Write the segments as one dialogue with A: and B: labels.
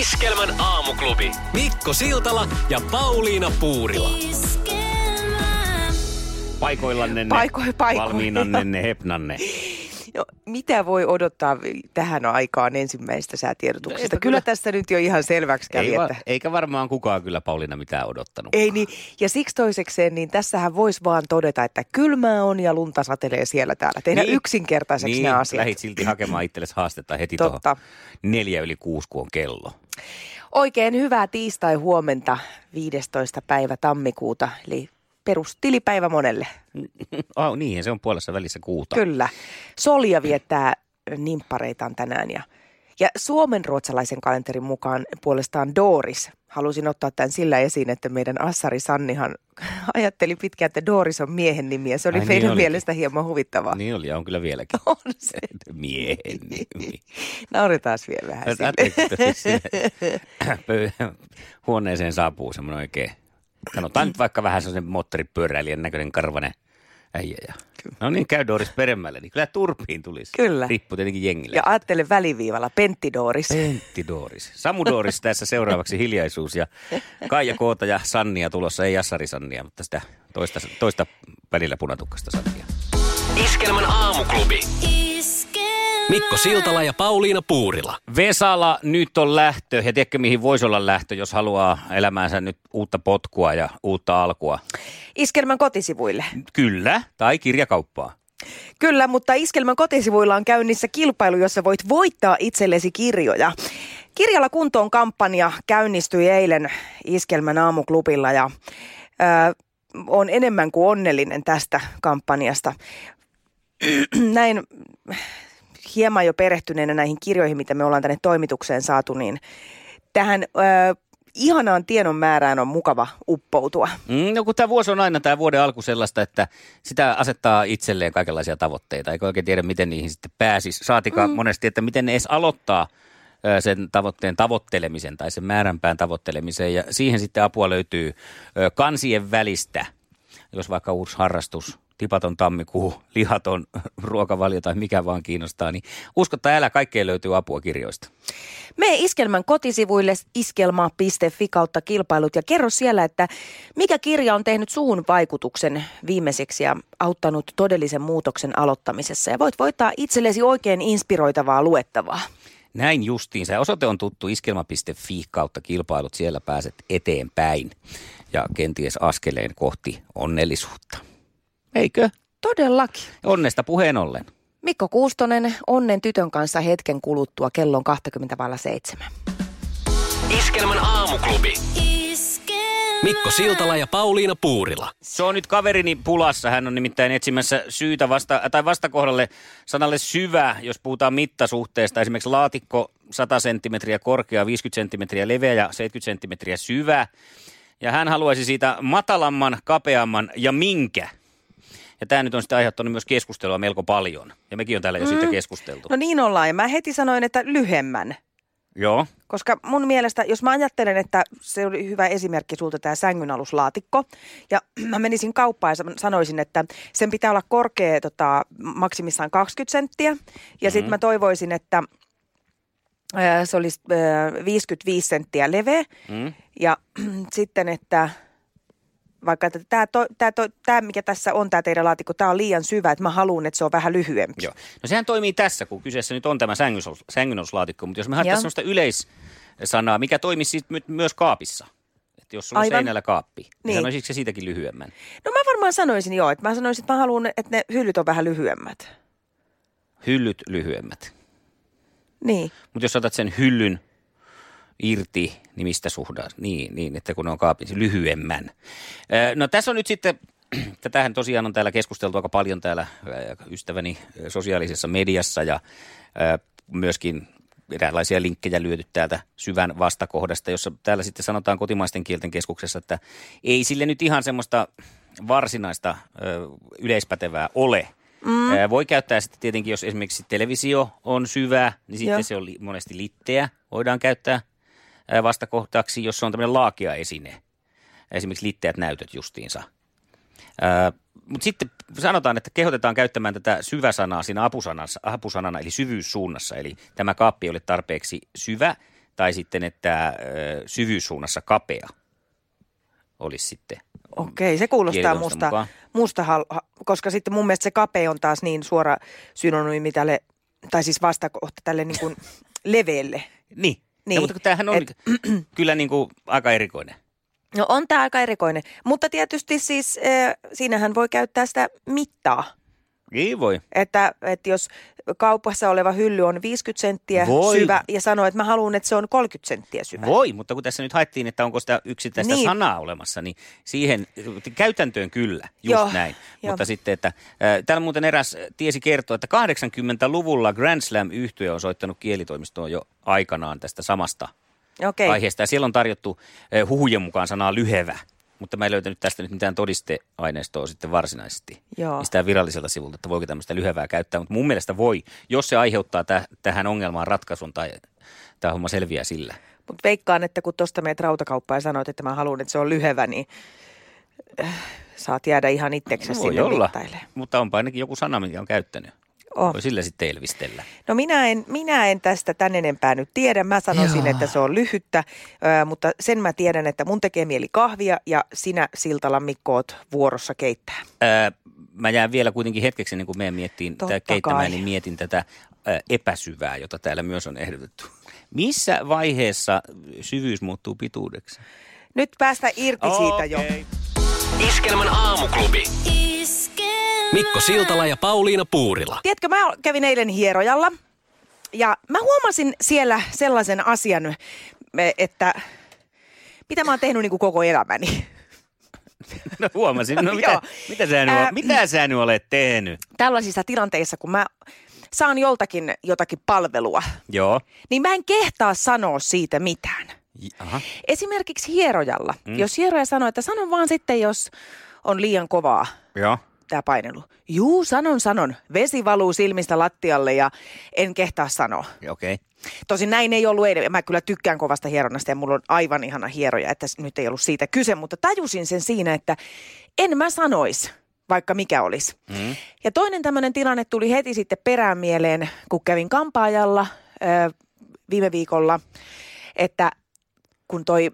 A: Iskelmän aamuklubi. Mikko Siltala ja Pauliina Puurila.
B: Paikoillanne ne,
C: Paiko- paikoilla.
B: valmiinanne ne, hepnanne.
C: No, mitä voi odottaa tähän aikaan ensimmäistä säätiedotuksesta?
B: Eipä
C: Kyllä
B: kyllä.
C: tässä nyt jo ihan selväksi kävi,
B: Ei
C: että...
B: eikä varmaan kukaan kyllä Pauliina mitään odottanut.
C: Ei niin, ja siksi toisekseen, niin tässähän voisi vaan todeta, että kylmää on ja lunta satelee siellä täällä. Tehdään
B: Niin.
C: yksinkertaiseksi
B: niin,
C: ne asiat.
B: lähit silti hakemaan itsellesi haastetta heti
C: Totta.
B: tuohon neljä yli kuusi, kun on kello.
C: Oikein hyvää tiistai-huomenta 15. päivä tammikuuta, eli perustilipäivä monelle.
B: Oh, niin, se on puolessa välissä kuuta.
C: Kyllä. Solja viettää nimppareitaan tänään ja, ja suomen ruotsalaisen kalenterin mukaan puolestaan Doris. Halusin ottaa tämän sillä esiin, että meidän Assari Sannihan ajatteli pitkään, että Doris on miehen nimi ja se oli
B: Ai niin
C: meidän
B: olikin.
C: mielestä hieman huvittavaa.
B: Niin oli, ja on kyllä vieläkin.
C: On se.
B: Miehen nimi.
C: Nauretaan vielä vähän sille.
B: Huoneeseen saapuu semmoinen oikein, sanotaan nyt vaikka vähän sellaisen moottoripyöräilijän näköinen karvanen äijä. Ja, no niin, käy Doris peremmälle, niin kyllä turpiin tulisi.
C: Kyllä.
B: Riippuu tietenkin jengille.
C: Ja ajattele väliviivalla, Pentti Doris.
B: Pentti Doris. Samu Doris tässä seuraavaksi hiljaisuus ja Kaija Koota ja Sannia tulossa, ei Jassari Sannia, mutta sitä toista, toista välillä punatukkasta Sannia.
A: Iskelmän aamuklubi. Mikko Siltala ja Pauliina Puurila.
B: Vesala, nyt on lähtö. Ja tiedätkö, mihin voisi olla lähtö, jos haluaa elämäänsä nyt uutta potkua ja uutta alkua?
C: Iskelmän kotisivuille.
B: Kyllä, tai kirjakauppaa.
C: Kyllä, mutta Iskelmän kotisivuilla on käynnissä kilpailu, jossa voit voittaa itsellesi kirjoja. Kirjalla kuntoon kampanja käynnistyi eilen Iskelmän aamuklubilla ja ö, on enemmän kuin onnellinen tästä kampanjasta. Näin hieman jo perehtyneenä näihin kirjoihin, mitä me ollaan tänne toimitukseen saatu, niin tähän ö, ihanaan tiedon määrään on mukava uppoutua.
B: Mm, no kun tämä vuosi on aina tämä vuoden alku sellaista, että sitä asettaa itselleen kaikenlaisia tavoitteita, eikä oikein tiedä, miten niihin sitten pääsisi. Saatikaan mm. monesti, että miten ne edes aloittaa sen tavoitteen tavoittelemisen tai sen määränpään tavoittelemisen. Ja siihen sitten apua löytyy kansien välistä, jos vaikka uusi harrastus, tipaton tammikuu, lihaton ruokavalio tai mikä vaan kiinnostaa, niin usko tai älä, kaikkeen löytyy apua kirjoista.
C: Mene Iskelmän kotisivuille iskelma.fi kautta kilpailut ja kerro siellä, että mikä kirja on tehnyt suun vaikutuksen viimeiseksi ja auttanut todellisen muutoksen aloittamisessa. Ja voit voittaa itsellesi oikein inspiroitavaa luettavaa.
B: Näin justiinsa. Osoite on tuttu iskelma.fi kautta kilpailut. Siellä pääset eteenpäin ja kenties askeleen kohti onnellisuutta. Eikö?
C: Todellakin.
B: Onnesta puheen ollen.
C: Mikko Kuustonen onnen tytön kanssa hetken kuluttua kellon 20 vailla 7.
A: Iskelmän aamuklubi. Mikko Siltala ja Pauliina Puurila.
B: Se on nyt kaverini pulassa. Hän on nimittäin etsimässä syytä vasta, tai vastakohdalle sanalle syvä, jos puhutaan mittasuhteesta. Esimerkiksi laatikko 100 senttimetriä korkea, 50 senttimetriä leveä ja 70 senttimetriä syvä. Ja hän haluaisi siitä matalamman, kapeamman ja minkä. Ja tämä nyt on sitten aiheuttanut myös keskustelua melko paljon. Ja mekin on täällä jo siitä keskusteltu.
C: No niin ollaan ja mä heti sanoin, että lyhyemmän.
B: Joo.
C: Koska mun mielestä, jos mä ajattelen, että se oli hyvä esimerkki sulta tämä sängyn-aluslaatikko, ja mä menisin kauppaan ja sa- sanoisin, että sen pitää olla korkea tota, maksimissaan 20 senttiä, ja mm-hmm. sitten mä toivoisin, että ää, se olisi ää, 55 senttiä leveä,
B: Mm.
C: ja sitten, että vaikka että tämä, to, tämä, to, tämä, mikä tässä on, tämä teidän laatikko, tämä on liian syvä, että mä haluan, että se on vähän lyhyempi.
B: Joo. No sehän toimii tässä, kun kyseessä nyt on tämä sängynouslaatikko, mutta jos me
C: Joo.
B: sellaista yleissanaa, mikä toimisi myös kaapissa. Että jos sulla on
C: Aivan.
B: seinällä kaappi, niin,
C: Niin.
B: sanoisitko se siitäkin lyhyemmän?
C: No mä varmaan sanoisin joo, että mä sanoisin, että mä haluan, että ne hyllyt on vähän lyhyemmät.
B: Hyllyt lyhyemmät.
C: Niin.
B: Mutta jos otat sen hyllyn irti, niin mistä suhdaa? Niin, niin, että kun ne on kaapissa lyhyemmän. No tässä on nyt sitten, tätähän tosiaan on täällä keskusteltu aika paljon täällä ystäväni sosiaalisessa mediassa ja myöskin eräänlaisia linkkejä lyöty täältä syvän vastakohdasta, jossa täällä sitten sanotaan kotimaisten kielten keskuksessa, että ei sille nyt ihan semmoista varsinaista yleispätevää ole. Mm. Voi käyttää sitten tietenkin, jos esimerkiksi televisio on syvä, niin sitten Joo. se on monesti litteä. Voidaan käyttää vastakohtaksi, jos se on tämmöinen laakea esine. Esimerkiksi litteät näytöt justiinsa. Mutta sitten sanotaan, että kehotetaan käyttämään tätä syväsanaa siinä apusanassa, apusanana, eli syvyyssuunnassa. Eli tämä kaappi oli tarpeeksi syvä, tai sitten, että syvyyssuunnassa kapea olisi sitten
C: Okei, se kuulostaa musta, musta koska sitten mun mielestä se kapea on taas niin suora synonyymi tälle, tai siis vastakohta tälle niin kuin leveelle.
B: Niin, niin. Ja, mutta tämähän on Et, kyllä niin kuin aika erikoinen.
C: No on tämä aika erikoinen, mutta tietysti siis äh, siinähän voi käyttää sitä mittaa.
B: Niin voi.
C: Että, että jos kaupassa oleva hylly on 50 senttiä voi. syvä ja sanoo, että mä haluan, että se on 30 senttiä syvä.
B: Voi, mutta kun tässä nyt haettiin, että onko sitä yksittäistä niin. sanaa olemassa, niin siihen käytäntöön kyllä, just Joo. näin. Jo. Mutta sitten, että äh, täällä muuten eräs tiesi kertoa, että 80-luvulla Grand slam yhtye on soittanut kielitoimistoon jo aikanaan tästä samasta okay. aiheesta. Ja siellä on tarjottu äh, huhujen mukaan sanaa lyhevä mutta mä en löytänyt tästä nyt mitään todisteaineistoa sitten varsinaisesti. Joo. Mistään viralliselta sivulta, että voiko tämmöistä lyhevää käyttää, mutta mun mielestä voi, jos se aiheuttaa täh- tähän ongelmaan ratkaisun tai tämä homma selviää sillä.
C: Mutta veikkaan, että kun tuosta meet rautakauppaan ja sanoit, että mä haluan, että se on lyhevä, niin äh, saat jäädä ihan itseksesi no, sinne olla,
B: mutta onpa ainakin joku sana, minkä on käyttänyt. Oh. Voi sillä sitten elvistellä.
C: No minä en, minä en tästä tän enempää nyt tiedä. Mä sanoisin, Joo. että se on lyhyttä, ö, mutta sen mä tiedän, että mun tekee mieli kahvia ja sinä Siltala Mikko oot vuorossa keittää.
B: Öö, mä jään vielä kuitenkin hetkeksi, niin kun me miettiin tätä keittämään, niin mietin tätä ö, epäsyvää, jota täällä myös on ehdotettu. Missä vaiheessa syvyys muuttuu pituudeksi?
C: Nyt päästä irti okay. siitä jo.
A: Iskelmän aamuklubi. Mikko Siltala ja Pauliina Puurila.
C: Tiedätkö, mä kävin eilen hierojalla ja mä huomasin siellä sellaisen asian, että mitä mä oon tehnyt niin kuin koko elämäni.
B: No huomasin. No mitä, mitä, sä nyt, Ää, mitä sä nyt olet tehnyt?
C: Tällaisissa tilanteissa, kun mä saan joltakin jotakin palvelua,
B: Joo.
C: niin mä en kehtaa sanoa siitä mitään. Aha. Esimerkiksi hierojalla. Mm. Jos hieroja sanoo, että sano vaan sitten, jos on liian kovaa.
B: Joo
C: tämä painelu. Juu, sanon, sanon. Vesi valuu silmistä lattialle ja en kehtaa sanoa.
B: Okei. Okay.
C: Tosin näin ei ollut eilen. Mä kyllä tykkään kovasta hieronnasta ja mulla on aivan ihana hieroja, että nyt ei ollut siitä kyse. Mutta tajusin sen siinä, että en mä sanois, vaikka mikä olisi. Mm. Ja toinen tämmöinen tilanne tuli heti sitten perään mieleen, kun kävin kampaajalla äh, viime viikolla, että kun toi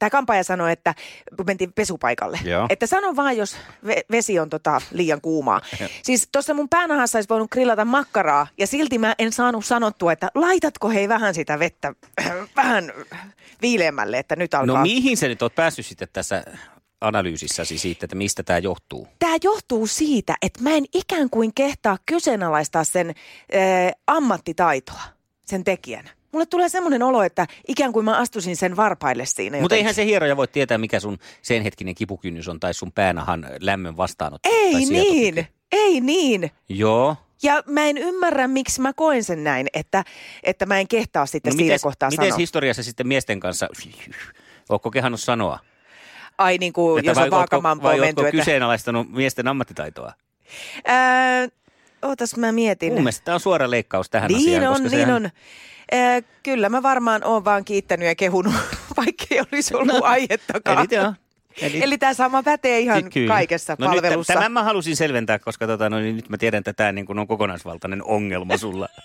C: tämä kampaaja sanoi, että kun mentiin pesupaikalle, Joo. että sano vaan, jos vesi on tota liian kuumaa. siis tuossa mun päänahassa olisi voinut grillata makkaraa ja silti mä en saanut sanottua, että laitatko hei vähän sitä vettä vähän viileämmälle, että nyt alkaa.
B: No mihin sä nyt oot päässyt sitten tässä analyysissäsi siitä, että mistä tämä johtuu?
C: Tämä johtuu siitä, että mä en ikään kuin kehtaa kyseenalaistaa sen äh, ammattitaitoa, sen tekijän. Mulle tulee semmoinen olo, että ikään kuin mä astusin sen varpaille siinä.
B: Mutta eihän se hieroja voi tietää, mikä sun sen hetkinen kipukynnys on tai sun päänahan lämmön vastaanotto.
C: Ei niin, ei niin.
B: Joo.
C: Ja mä en ymmärrä, miksi mä koen sen näin, että, että mä en kehtaa sitten no siinä mites, kohtaa
B: sanoa. Miten historiassa sitten miesten kanssa, ootko kehannut sanoa?
C: Ai niin kuin, jos on vaakamaan
B: Vai että... kyseenalaistanut miesten ammattitaitoa?
C: Ää, ootas mä mietin.
B: Mun mielestä tämä on suora leikkaus tähän
C: niin
B: asiaan.
C: On, niin sehän... on, Äh, kyllä mä varmaan oon vaan kiittänyt ja kehunut, vaikka ei olisi ollut no, aihettakaan.
B: Eli, joo. Eli,
C: Eli tämä sama pätee ihan Kyllä. kaikessa no palvelussa.
B: Tämän mä halusin selventää, koska tota, no, niin nyt mä tiedän, että tämä niin on kokonaisvaltainen ongelma sulla.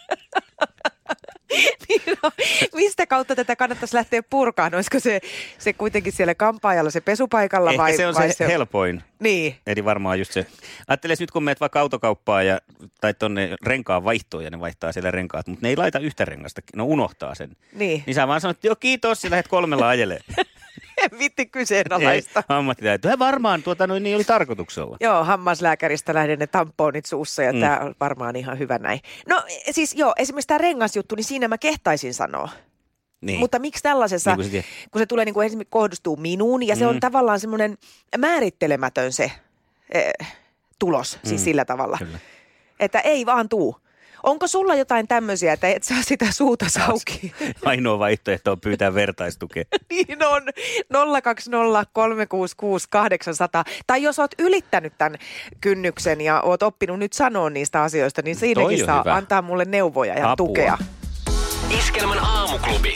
C: no, mistä kautta tätä kannattaisi lähteä purkaan? Olisiko se, se kuitenkin siellä kampaajalla, se pesupaikalla
B: Ehkä
C: vai?
B: se on
C: vai
B: se, se helpoin.
C: Niin.
B: Eli varmaan just se. Ajatteles nyt, kun meet vaikka autokauppaan ja, tai tuonne renkaan vaihtoon ja ne vaihtaa siellä renkaat, mutta ne ei laita yhtä rengasta, no unohtaa sen.
C: Niin.
B: Niin sä vaan sanot, että joo kiitos, ja lähdet kolmella ajele.
C: vitti kyseenalaista.
B: Ammattitaito. Varmaan tuota, noin, niin oli tarkoituksella.
C: Joo, hammaslääkäristä lähden ne tamponit suussa ja mm. tämä on varmaan ihan hyvä näin. No siis joo, esimerkiksi tämä rengasjuttu, niin siinä mä kehtaisin sanoa. Niin. Mutta miksi tällaisessa, niin kun, se kun se tulee niin kuin esimerkiksi kohdistuu minuun ja se on mm. tavallaan semmoinen määrittelemätön se eh, tulos, siis mm. sillä tavalla. Kyllä. Että ei vaan tuu. Onko sulla jotain tämmöisiä, että et saa sitä suuta sauki?
B: Ainoa vaihtoehto on pyytää vertaistukea.
C: niin on. 020 366 800. Tai jos oot ylittänyt tämän kynnyksen ja oot oppinut nyt sanoa niistä asioista, niin siinäkin
B: on
C: saa
B: hyvä.
C: antaa mulle neuvoja ja
B: Apua.
C: tukea.
A: Iskelmän aamuklubi.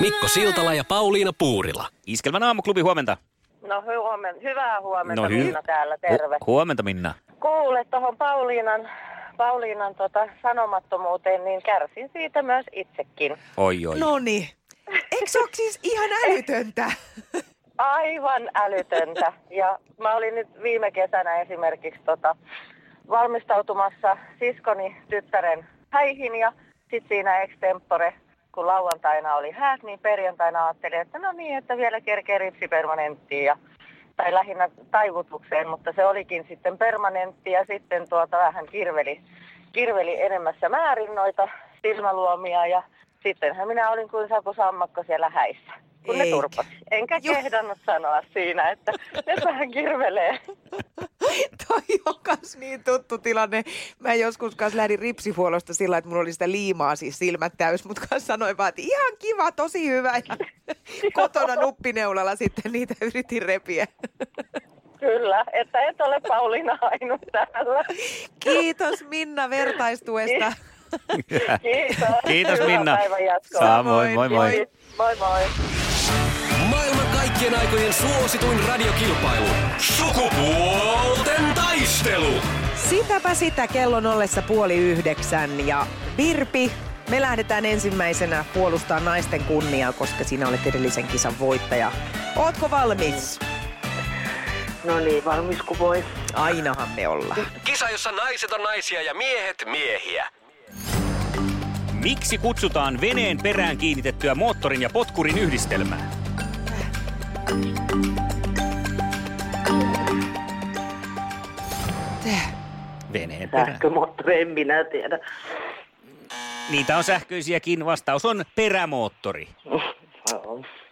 A: Mikko Siltala ja Pauliina Puurila.
B: Iskelmän aamuklubi, huomenta.
D: No huomenta, hyvää huomenta
B: No hy-
D: Minna täällä, terve.
B: Hu- huomenta Minna.
D: Kuule tuohon Pauliinan, Pauliinan tota sanomattomuuteen, niin kärsin siitä myös itsekin.
B: Oi oi.
C: No niin. Eikö se ole siis ihan älytöntä?
D: Aivan älytöntä. Ja mä olin nyt viime kesänä esimerkiksi tota, valmistautumassa siskoni tyttären häihin ja sitten siinä extempore, kun lauantaina oli häät, niin perjantaina ajattelin, että no niin, että vielä kerkee ripsipermanenttiin ja tai lähinnä taivutukseen, mutta se olikin sitten permanentti ja sitten tuota vähän kirveli, kirveli enemmässä määrin noita silmäluomia ja sittenhän minä olin kuin Saku Sammakko siellä häissä, kun ne
C: Eikä.
D: turpasi. Enkä
C: Juh.
D: kehdannut sanoa siinä, että ne vähän kirvelee.
C: Toi on kans niin tuttu tilanne. Mä joskus kanssa lähdin ripsihuollosta sillä, että mulla oli sitä liimaa siis silmät täys, mutta kanssa sanoin vaan, että ihan kiva, tosi hyvä. Ja kotona nuppineulalla sitten niitä yritin repiä.
D: Kyllä, että et ole Pauliina ainut täällä.
C: Kiitos Minna vertaistuesta.
D: Kiitos.
B: Kiitos,
D: Hyvää
B: Minna.
D: päivän jatkoa.
B: Samoin, moi moi.
D: Moi moi.
A: Maailman kaikkien aikojen suosituin radiokilpailu. Sukupuolten taistelu.
C: Sitäpä sitä kellon ollessa puoli yhdeksän ja Virpi, me lähdetään ensimmäisenä puolustaa naisten kunniaa, koska sinä olet edellisen kisan voittaja. Ootko valmis?
D: No niin, valmis kuin voi.
C: Ainahan me ollaan.
A: Kisa, jossa naiset on naisia ja miehet miehiä.
B: Miksi kutsutaan veneen perään kiinnitettyä moottorin ja potkurin yhdistelmää? Veneen.
D: Sähkömoottori, en minä tiedä.
B: Niitä on sähköisiäkin. Vastaus on perämoottori.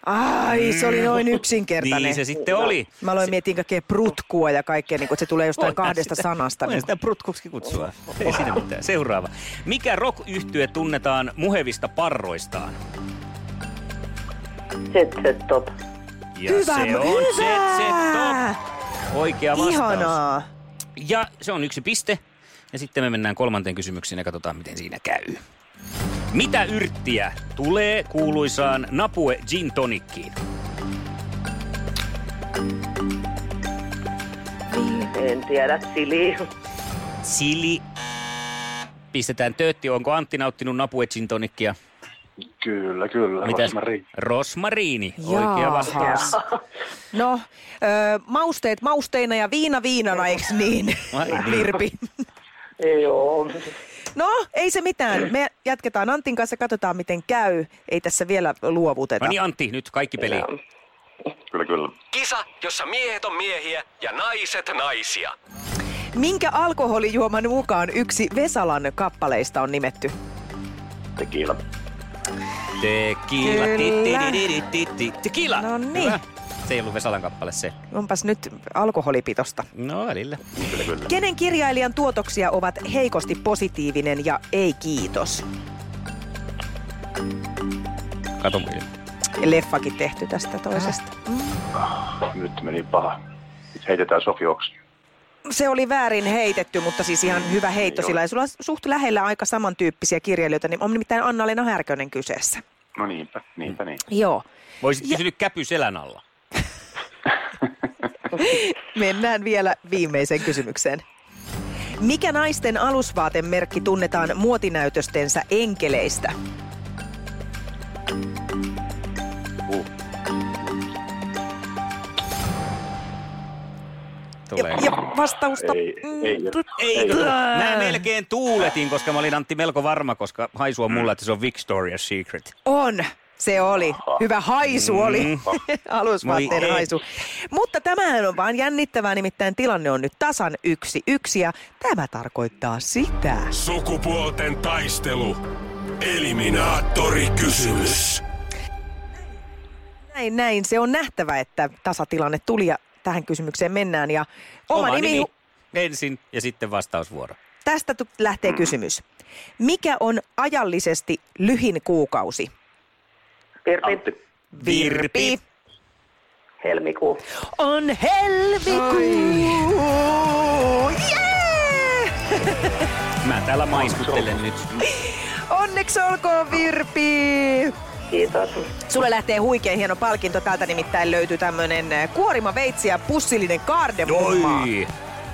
C: Ai, se oli noin yksinkertainen.
B: Niin se sitten oli.
C: Mä aloin miettiä kaikkea prutkua ja kaikkea, niin kuin, että se tulee jostain
B: Voidaan
C: kahdesta
B: sitä-
C: sanasta.
B: Voidaan
C: Niin.
B: sitä prutkuksi kutsua. Ei siinä mitään. Seuraava. Mikä rock yhtye tunnetaan muhevista parroistaan?
D: Set, set, top.
B: Ja
C: Hyvä,
B: se on
C: hyvä!
B: set, top. Oikea vastaus.
C: Ihanaa.
B: Ja se on yksi piste. Ja sitten me mennään kolmanteen kysymykseen ja katsotaan, miten siinä käy. Mitä yrttiä tulee kuuluisaan Napue Gin Tonickiin?
D: En tiedä, Sili.
B: Sili. Pistetään töötti. Onko Antti nauttinut Napue Gin Tonickia?
E: Kyllä, kyllä.
B: Mitäs?
E: Rosmari.
B: Rosmariini. Oikea vastaus.
C: No, ö, mausteet mausteina ja viina viinana, eiks niin?
B: Niin.
C: Virpi.
D: Joo.
C: No, ei se mitään. Me jatketaan Antin kanssa, katsotaan miten käy. Ei tässä vielä luovuteta.
B: No niin Antti, nyt kaikki peli.
E: Kyllä, kyllä.
A: Kisa, jossa miehet on miehiä ja naiset naisia.
C: Minkä alkoholijuoman mukaan yksi Vesalan kappaleista on nimetty?
E: Tekiila.
B: Tequila. Tequila.
C: No niin.
B: Hyvä. Se ei ollut Vesalan kappale se.
C: Onpas nyt alkoholipitosta.
B: No välillä.
E: Kyllä, kyllä.
C: Kenen kirjailijan tuotoksia ovat heikosti positiivinen ja ei kiitos?
B: Kato.
C: Leffakin tehty tästä toisesta.
E: Nyt meni paha. Heitetään Sofi Oks.
C: Se oli väärin heitetty, mutta siis ihan hyvä heitto
E: Joo.
C: sillä. Ja sulla on suht lähellä aika samantyyppisiä kirjailijoita, niin on nimittäin Anna-Leena Härkönen kyseessä.
E: No niinpä, niinpä niin.
C: Joo.
B: Voisit
C: Ja-
B: kysynyt käpy selän alla.
C: Mennään vielä viimeiseen kysymykseen. Mikä naisten alusvaatemerkki tunnetaan muotinäytöstensä enkeleistä?
B: Tulee.
C: ja vastausta...
E: Ei, ei,
B: Eikö?
E: ei.
B: Mä melkein tuuletin, koska mä olin Antti melko varma, koska haisu on mulla, että se on Victoria's Secret.
C: On. Se oli. Hyvä haisu oli.
B: Mm.
C: Alusvaatteen
B: Voi ei.
C: haisu. Mutta tämähän on vaan jännittävää, nimittäin tilanne on nyt tasan yksi yksi ja tämä tarkoittaa sitä.
F: Sukupuolten taistelu. Eliminaattori kysymys.
C: Näin, näin. Se on nähtävä, että tasatilanne tuli ja tähän kysymykseen mennään. Ja oma,
B: Oma
C: nimi,
B: nimi ensin ja sitten vastausvuoro.
C: tästä lähtee kysymys. Mikä on ajallisesti lyhin kuukausi?
D: Virpi.
C: Virpi.
D: helmikuu.
C: On helmikuu!
B: Mä täällä maiskuttelen nyt.
C: Onneksi olkoon Virpi!
D: Kiitos.
C: Sulle lähtee huikein hieno palkinto. Täältä nimittäin löytyy tämmönen kuorima veitsi ja pussillinen kardemummaa.
B: Oi,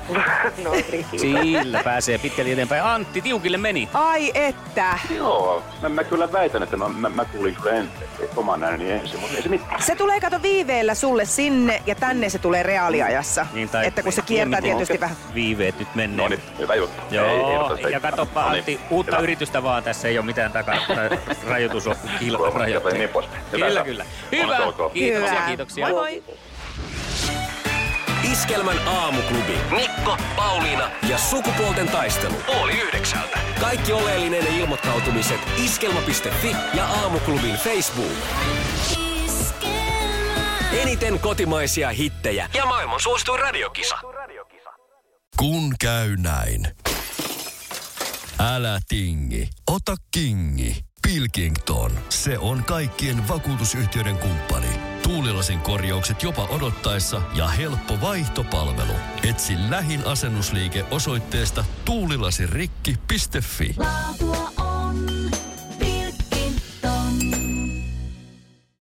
D: No niin.
B: sillä pääsee pitkälle eteenpäin. Antti, tiukille meni.
C: Ai että.
E: Joo, mä, mä kyllä väitän, että mä, mä, mä kuulin kyllä en, oman ääneni ensin, mutta ei se mitään.
C: Se tulee kato viiveellä sulle sinne ja tänne se tulee reaaliajassa.
B: Niin, tai-
C: että kun se kiertää tietysti vähän.
B: Viiveet nyt menee.
E: No niin, hyvä juttu. Ei, ei
B: Joo,
E: ota sitä-
B: ja katsopa
E: No niin,
B: Antti, uutta
E: hyvä.
B: yritystä vaan, tässä ei ole mitään takana. Rajoitus on
E: Ja
B: kilparajoitteet.
E: niin
B: Kyllä,
E: hyvä.
B: kyllä. Kiitoksia, kiitoksia.
C: Moi moi.
A: Iskelmän aamuklubi. Mikko, Pauliina ja sukupuolten taistelu. Oli yhdeksältä. Kaikki oleellinen ilmoittautumiset iskelma.fi ja aamuklubin Facebook. Eniten kotimaisia hittejä ja maailman suosituin radiokisa.
G: Kun käy näin. Älä tingi, ota kingi. Pilkington, se on kaikkien vakuutusyhtiöiden kumppani. Tuulilasin korjaukset jopa odottaessa ja helppo vaihtopalvelu. Etsi lähin asennusliike osoitteesta tuulilasirikki.fi.
H: Laatua